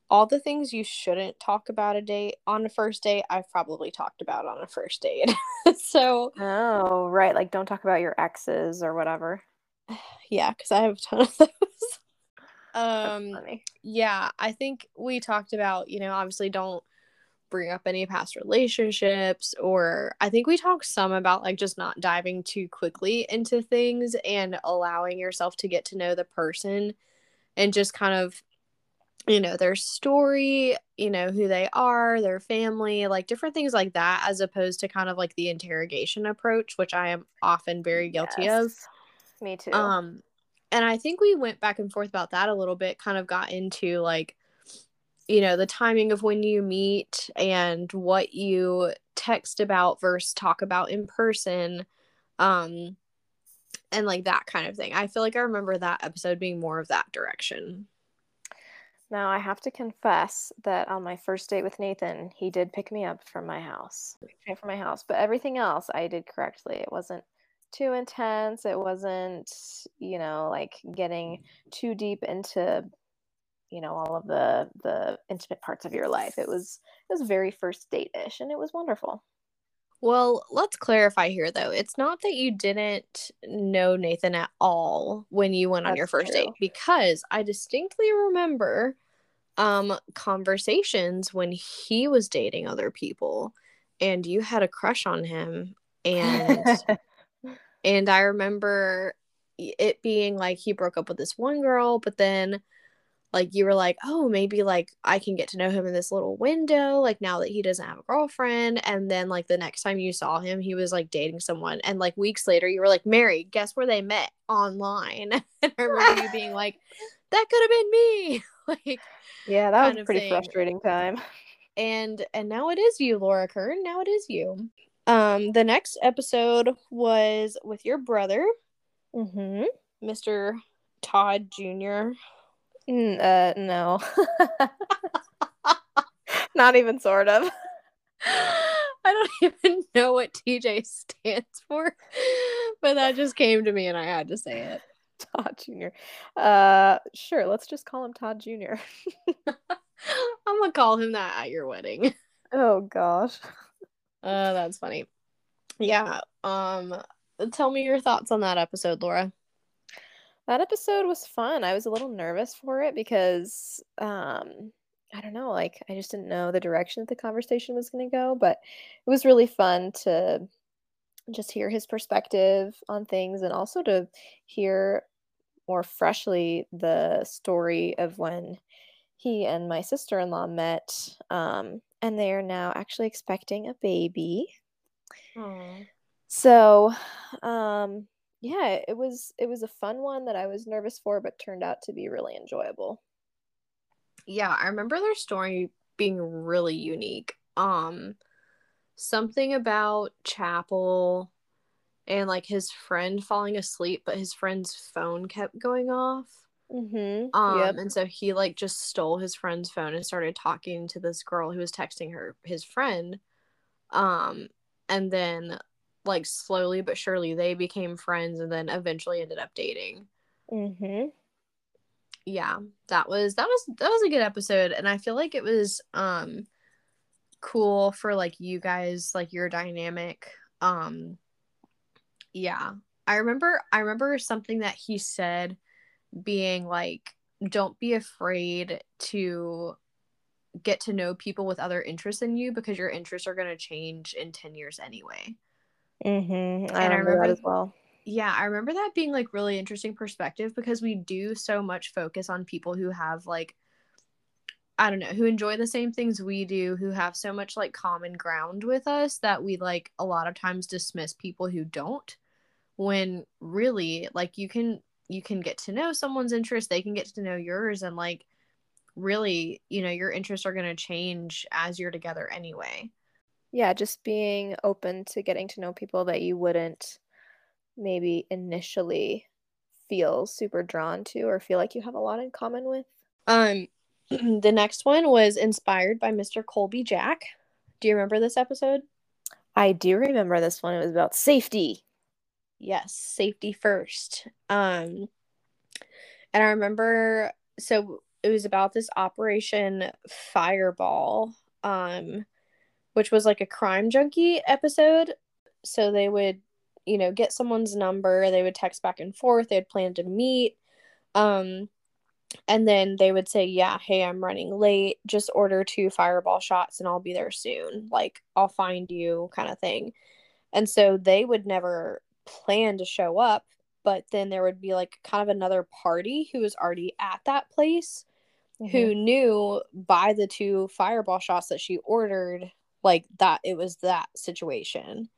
S2: all the things you shouldn't talk about a date on a first date, I've probably talked about on a first date. so,
S1: oh, right. Like, don't talk about your exes or whatever.
S2: Yeah, because I have a ton of those. Um, yeah, I think we talked about, you know, obviously don't bring up any past relationships, or I think we talked some about like just not diving too quickly into things and allowing yourself to get to know the person and just kind of, you know, their story, you know, who they are, their family, like different things like that, as opposed to kind of like the interrogation approach, which I am often very guilty yes. of.
S1: Me too.
S2: Um, and I think we went back and forth about that a little bit, kind of got into like, you know, the timing of when you meet and what you text about versus talk about in person. Um, and like that kind of thing. I feel like I remember that episode being more of that direction.
S1: Now, I have to confess that on my first date with Nathan, he did pick me up from my house, Pick me up from my house, but everything else I did correctly. It wasn't too intense. It wasn't, you know, like getting too deep into, you know, all of the the intimate parts of your life. It was it was very first date ish, and it was wonderful.
S2: Well, let's clarify here though. It's not that you didn't know Nathan at all when you went That's on your first true. date because I distinctly remember um conversations when he was dating other people and you had a crush on him and And I remember it being like he broke up with this one girl, but then like you were like, oh, maybe like I can get to know him in this little window, like now that he doesn't have a girlfriend. And then like the next time you saw him, he was like dating someone. And like weeks later, you were like, Mary, guess where they met? Online. and I remember you being like, that could have been me. like,
S1: yeah, that was a pretty thing. frustrating time.
S2: And and now it is you, Laura Kern. Now it is you. Um, the next episode was with your brother,
S1: mm-hmm.
S2: Mr. Todd Jr.
S1: Mm, uh, no. Not even sort of.
S2: I don't even know what TJ stands for, but that just came to me and I had to say it.
S1: Todd Jr. Uh, sure, let's just call him Todd Jr.
S2: I'm gonna call him that at your wedding.
S1: Oh gosh.
S2: Uh, that's funny. Yeah. Um, tell me your thoughts on that episode, Laura.
S1: That episode was fun. I was a little nervous for it because um I don't know, like I just didn't know the direction that the conversation was going to go, but it was really fun to just hear his perspective on things and also to hear more freshly the story of when he and my sister-in-law met um, and they are now actually expecting a baby.
S2: Aww.
S1: so um, yeah it was it was a fun one that i was nervous for but turned out to be really enjoyable.
S2: Yeah i remember their story being really unique. Um something about chapel and like his friend falling asleep but his friend's phone kept going off
S1: mm-hmm.
S2: um
S1: yep.
S2: and so he like just stole his friend's phone and started talking to this girl who was texting her his friend um and then like slowly but surely they became friends and then eventually ended up dating
S1: mm-hmm.
S2: yeah that was that was that was a good episode and i feel like it was um cool for like you guys like your dynamic um yeah i remember i remember something that he said being like don't be afraid to get to know people with other interests in you because your interests are going to change in 10 years anyway
S1: Mm-hmm. I
S2: And I
S1: remember,
S2: remember-
S1: that as well.
S2: yeah i remember that being like really interesting perspective because we do so much focus on people who have like i don't know who enjoy the same things we do who have so much like common ground with us that we like a lot of times dismiss people who don't when really like you can you can get to know someone's interest they can get to know yours and like really you know your interests are going to change as you're together anyway
S1: Yeah, just being open to getting to know people that you wouldn't maybe initially feel super drawn to or feel like you have a lot in common with.
S2: Um, the next one was inspired by Mr. Colby Jack. Do you remember this episode?
S1: I do remember this one. It was about safety.
S2: Yes, safety first. Um, and I remember so it was about this Operation Fireball, um, which was like a crime junkie episode. So they would, you know, get someone's number, they would text back and forth, they'd plan to meet. Um, and then they would say, Yeah, hey, I'm running late. Just order two fireball shots and I'll be there soon. Like, I'll find you, kind of thing. And so they would never plan to show up, but then there would be like kind of another party who was already at that place who knew by the two fireball shots that she ordered, like that it was that situation.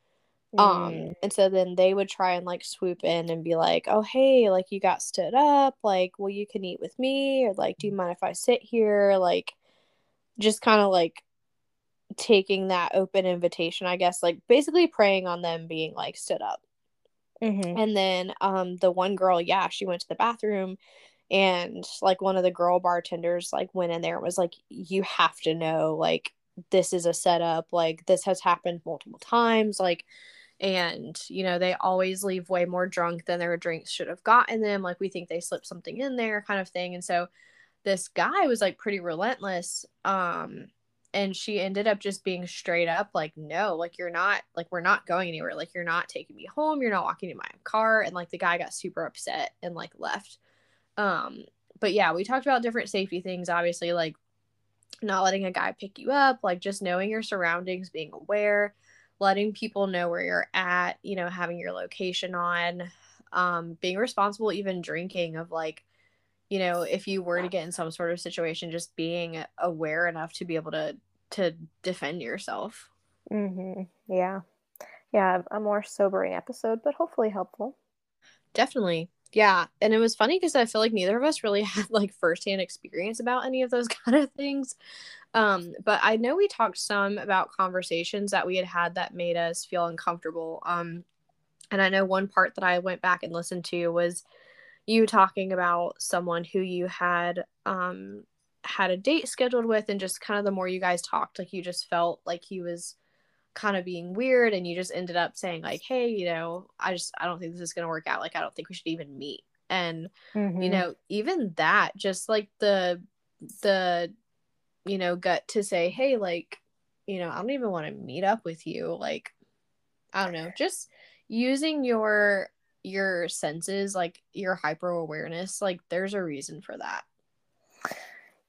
S2: Um,
S1: Mm.
S2: and so then they would try and like swoop in and be like, "Oh, hey, like you got stood up, like, well, you can eat with me, or like, do you mind if I sit here?" Like, just kind of like taking that open invitation, I guess, like basically preying on them being like stood up.
S1: Mhm.
S2: And then um the one girl, yeah, she went to the bathroom and like one of the girl bartenders like went in there and was like, You have to know, like, this is a setup, like this has happened multiple times, like and you know, they always leave way more drunk than their drinks should have gotten them. Like we think they slipped something in there, kind of thing. And so this guy was like pretty relentless. Um and she ended up just being straight up like no like you're not like we're not going anywhere. Like you're not taking me home. You're not walking in my car. And like the guy got super upset and like left. Um but yeah we talked about different safety things obviously like not letting a guy pick you up like just knowing your surroundings being aware letting people know where you're at you know having your location on um being responsible even drinking of like you know if you were to get in some sort of situation just being aware enough to be able to to defend yourself
S1: Mhm. Yeah. Yeah, a more sobering episode, but hopefully helpful.
S2: definitely yeah and it was funny because i feel like neither of us really had like firsthand experience about any of those kind of things um but i know we talked some about conversations that we had had that made us feel uncomfortable um and i know one part that i went back and listened to was you talking about someone who you had um had a date scheduled with and just kind of the more you guys talked like you just felt like he was kind of being weird and you just ended up saying like hey you know i just i don't think this is going to work out. Like i don't think we should even meet. And mm-hmm. you know even that just like the the you know gut to say hey like you know i don't even want to meet up with you. Like i don't know just using your your senses like your hyper awareness like there's a reason for that.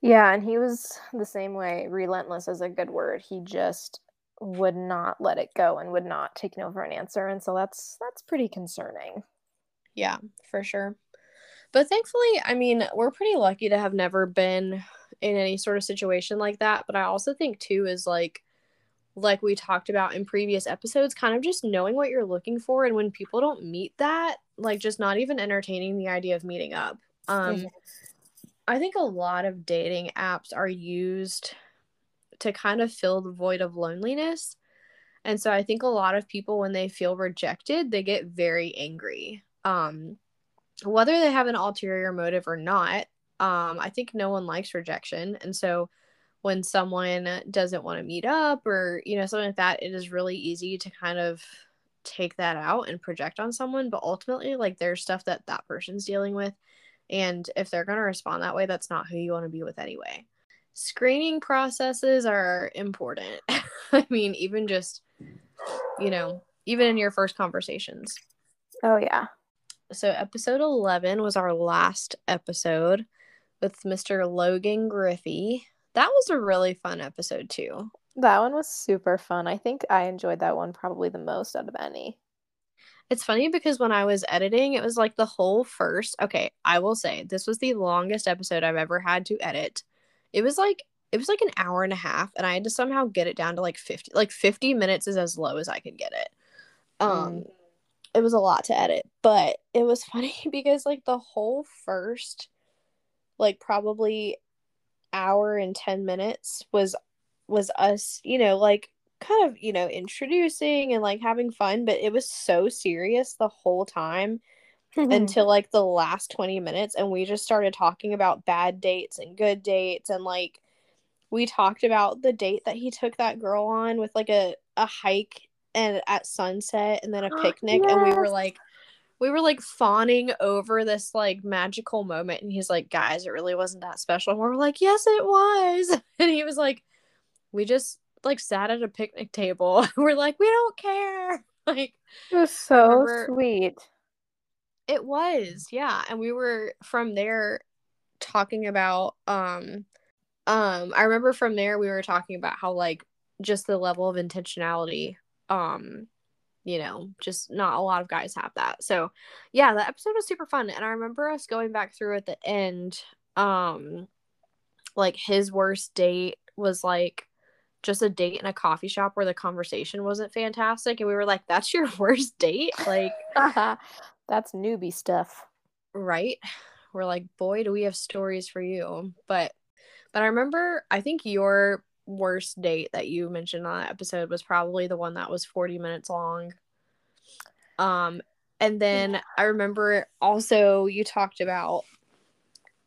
S1: Yeah and he was the same way relentless is a good word. He just would not let it go and would not take no for an answer and so that's that's pretty concerning.
S2: Yeah for sure. But thankfully i mean we're pretty lucky to have never been in any sort of situation like that but i also think too is like like we talked about in previous episodes, kind of just knowing what you're looking for. And when people don't meet that, like just not even entertaining the idea of meeting up. Um, mm-hmm. I think a lot of dating apps are used to kind of fill the void of loneliness. And so I think a lot of people, when they feel rejected, they get very angry. Um, whether they have an ulterior motive or not, um, I think no one likes rejection. And so when someone doesn't want to meet up or you know something like that it is really easy to kind of take that out and project on someone but ultimately like there's stuff that that person's dealing with and if they're going to respond that way that's not who you want to be with anyway. Screening processes are important. I mean even just you know even in your first conversations.
S1: Oh yeah.
S2: So episode 11 was our last episode with mr logan griffey that was a really fun episode too.
S1: That one was super fun. I think I enjoyed that one probably the most out of any.
S2: It's funny because when I was editing, it was like the whole first. Okay, I will say this was the longest episode I've ever had to edit. It was like it was like an hour and a half, and I had to somehow get it down to like fifty. Like fifty minutes is as low as I could get it. Um, mm. it was a lot to edit, but it was funny because like the whole first, like probably hour and 10 minutes was was us you know like kind of you know introducing and like having fun but it was so serious the whole time mm-hmm. until like the last 20 minutes and we just started talking about bad dates and good dates and like we talked about the date that he took that girl on with like a a hike and at sunset and then a picnic yes. and we were like we were like fawning over this like magical moment and he's like guys it really wasn't that special. And we are like yes it was. And he was like we just like sat at a picnic table. We're like we don't care. Like
S1: it was so sweet.
S2: It was yeah. And we were from there talking about um um i remember from there we were talking about how like just the level of intentionality um you know, just not a lot of guys have that. So, yeah, that episode was super fun and I remember us going back through at the end um like his worst date was like just a date in a coffee shop where the conversation wasn't fantastic and we were like that's your worst date? Like
S1: that's newbie stuff.
S2: right? We're like boy do we have stories for you. But but i remember i think your worst date that you mentioned on that episode was probably the one that was 40 minutes long. Um and then I remember also you talked about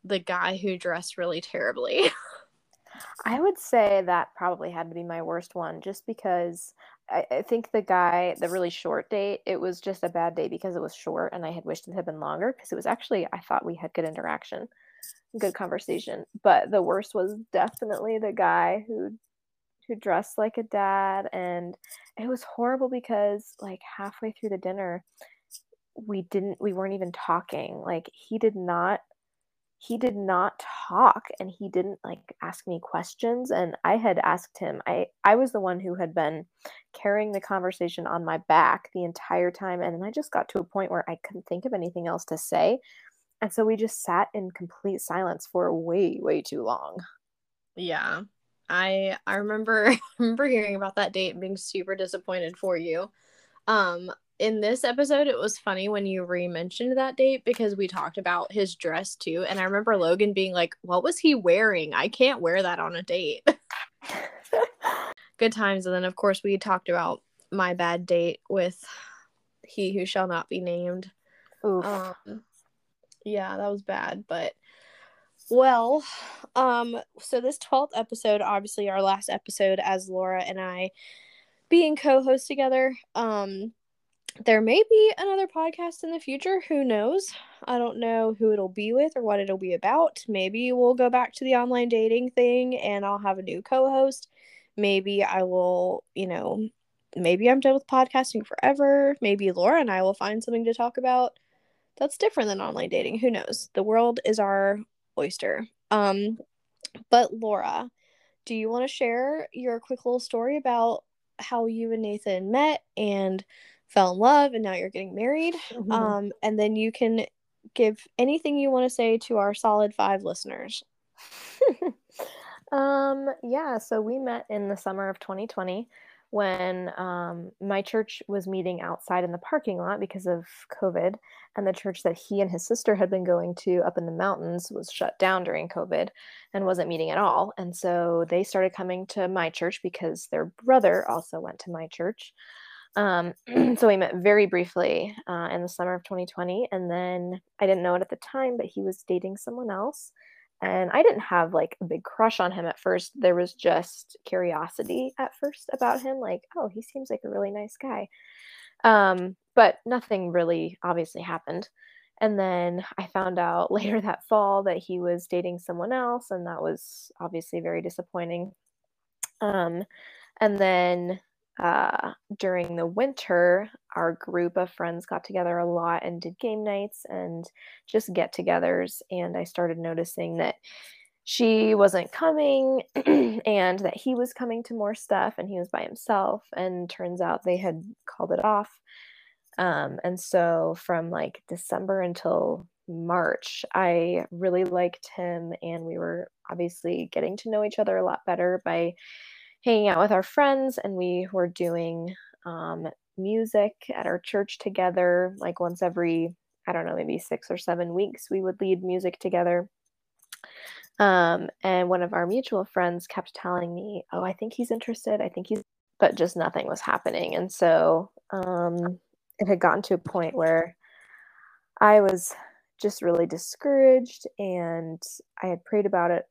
S2: the guy who dressed really terribly.
S1: I would say that probably had to be my worst one just because I, I, think the guy, the really short date, it was just a bad day because it was short and I had wished it had been longer because it was actually, I thought we had good interaction good conversation. But the worst was definitely the guy who who dressed like a dad and it was horrible because like halfway through the dinner we didn't we weren't even talking. Like he did not he did not talk and he didn't like ask me questions and i had asked him i i was the one who had been carrying the conversation on my back the entire time and i just got to a point where i couldn't think of anything else to say and so we just sat in complete silence for way, way too long.
S2: Yeah. I I remember I remember hearing about that date and being super disappointed for you. Um in this episode it was funny when you re-mentioned that date because we talked about his dress too and I remember Logan being like, "What was he wearing? I can't wear that on a date." Good times and then of course we talked about my bad date with he who shall not be named. Oof. Um, Yeah, that was bad, but well, um so this 12th episode, obviously our last episode as Laura and I being co-hosts together. Um there may be another podcast in the future, who knows? I don't know who it'll be with or what it'll be about. Maybe we'll go back to the online dating thing and I'll have a new co-host. Maybe I will, you know, maybe I'm done with podcasting forever. Maybe Laura and I will find something to talk about that's different than online dating. Who knows? The world is our oyster. Um, but Laura, do you want to share your quick little story about how you and Nathan met and fell in love and now you're getting married? Mm-hmm. Um, and then you can give anything you want to say to our solid five listeners.
S1: um, yeah, so we met in the summer of 2020 when um, my church was meeting outside in the parking lot because of COVID, and the church that he and his sister had been going to up in the mountains was shut down during COVID and wasn't meeting at all. And so they started coming to my church because their brother also went to my church. Um, so we met very briefly uh, in the summer of 2020, and then I didn't know it at the time, but he was dating someone else and I didn't have like a big crush on him at first. There was just curiosity at first about him, like, oh, he seems like a really nice guy. Um, but nothing really obviously happened. And then I found out later that fall that he was dating someone else, and that was obviously very disappointing. Um, and then uh, during the winter, our group of friends got together a lot and did game nights and just get togethers. And I started noticing that she wasn't coming and that he was coming to more stuff and he was by himself. And turns out they had called it off. Um, and so from like December until March, I really liked him and we were obviously getting to know each other a lot better by hanging out with our friends and we were doing um, music at our church together like once every i don't know maybe six or seven weeks we would lead music together. Um, and one of our mutual friends kept telling me oh i think he's interested i think he's but just nothing was happening. And so um, it had gotten to a point where i was just really discouraged and i had prayed about it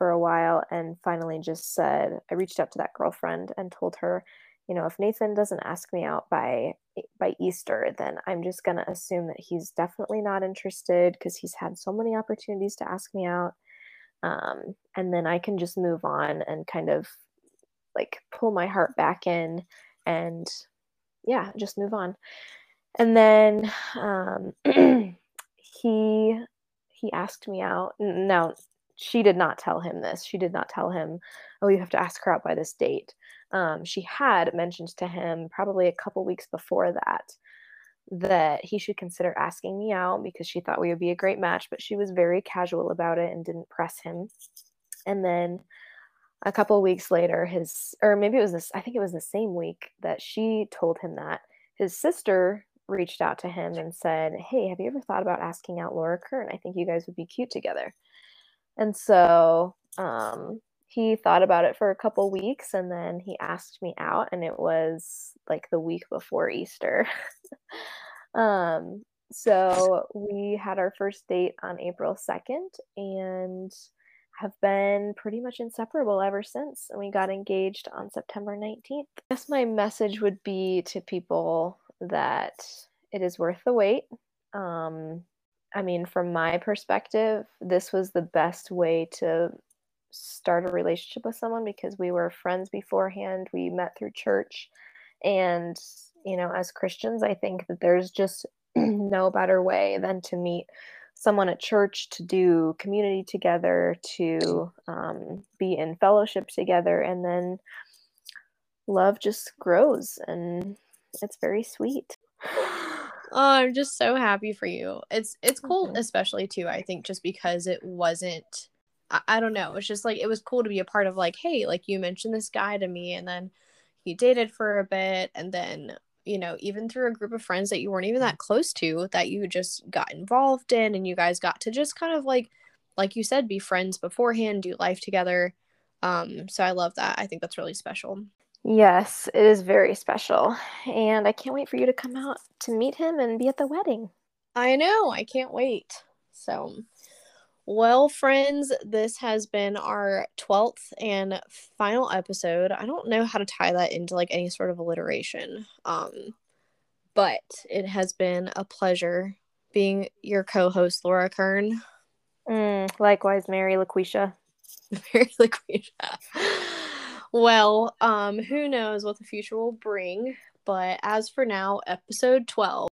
S1: for a while and finally just said I reached out to that girlfriend and told her, you know, if Nathan doesn't ask me out by by Easter, then I'm just going to assume that he's definitely not interested because he's had so many opportunities to ask me out. Um, and then I can just move on and kind of like pull my heart back in and yeah, just move on. And then um, he he asked me out. Now she did not tell him this. She did not tell him, oh, you have to ask her out by this date. Um, she had mentioned to him probably a couple weeks before that that he should consider asking me out because she thought we would be a great match, but she was very casual about it and didn't press him. And then a couple weeks later, his, or maybe it was this, I think it was the same week that she told him that his sister reached out to him and said, Hey, have you ever thought about asking out Laura Kern? I think you guys would be cute together. And so um, he thought about it for a couple weeks and then he asked me out, and it was like the week before Easter. um, so we had our first date on April 2nd and have been pretty much inseparable ever since. And we got engaged on September 19th. I guess my message would be to people that it is worth the wait. Um, I mean, from my perspective, this was the best way to start a relationship with someone because we were friends beforehand. We met through church. And, you know, as Christians, I think that there's just no better way than to meet someone at church, to do community together, to um, be in fellowship together. And then love just grows and it's very sweet.
S2: Oh, I'm just so happy for you. It's it's cool, mm-hmm. especially too. I think just because it wasn't. I, I don't know. It's just like it was cool to be a part of. Like, hey, like you mentioned this guy to me, and then he dated for a bit, and then you know, even through a group of friends that you weren't even that close to, that you just got involved in, and you guys got to just kind of like, like you said, be friends beforehand, do life together. Um, so I love that. I think that's really special.
S1: Yes, it is very special. And I can't wait for you to come out to meet him and be at the wedding.
S2: I know. I can't wait. So, well, friends, this has been our 12th and final episode. I don't know how to tie that into like any sort of alliteration. Um, but it has been a pleasure being your co-host, Laura Kern.
S1: Mm, likewise, Mary LaQuisha.
S2: Mary LaQuisha. Well, um, who knows what the future will bring, but as for now, episode 12.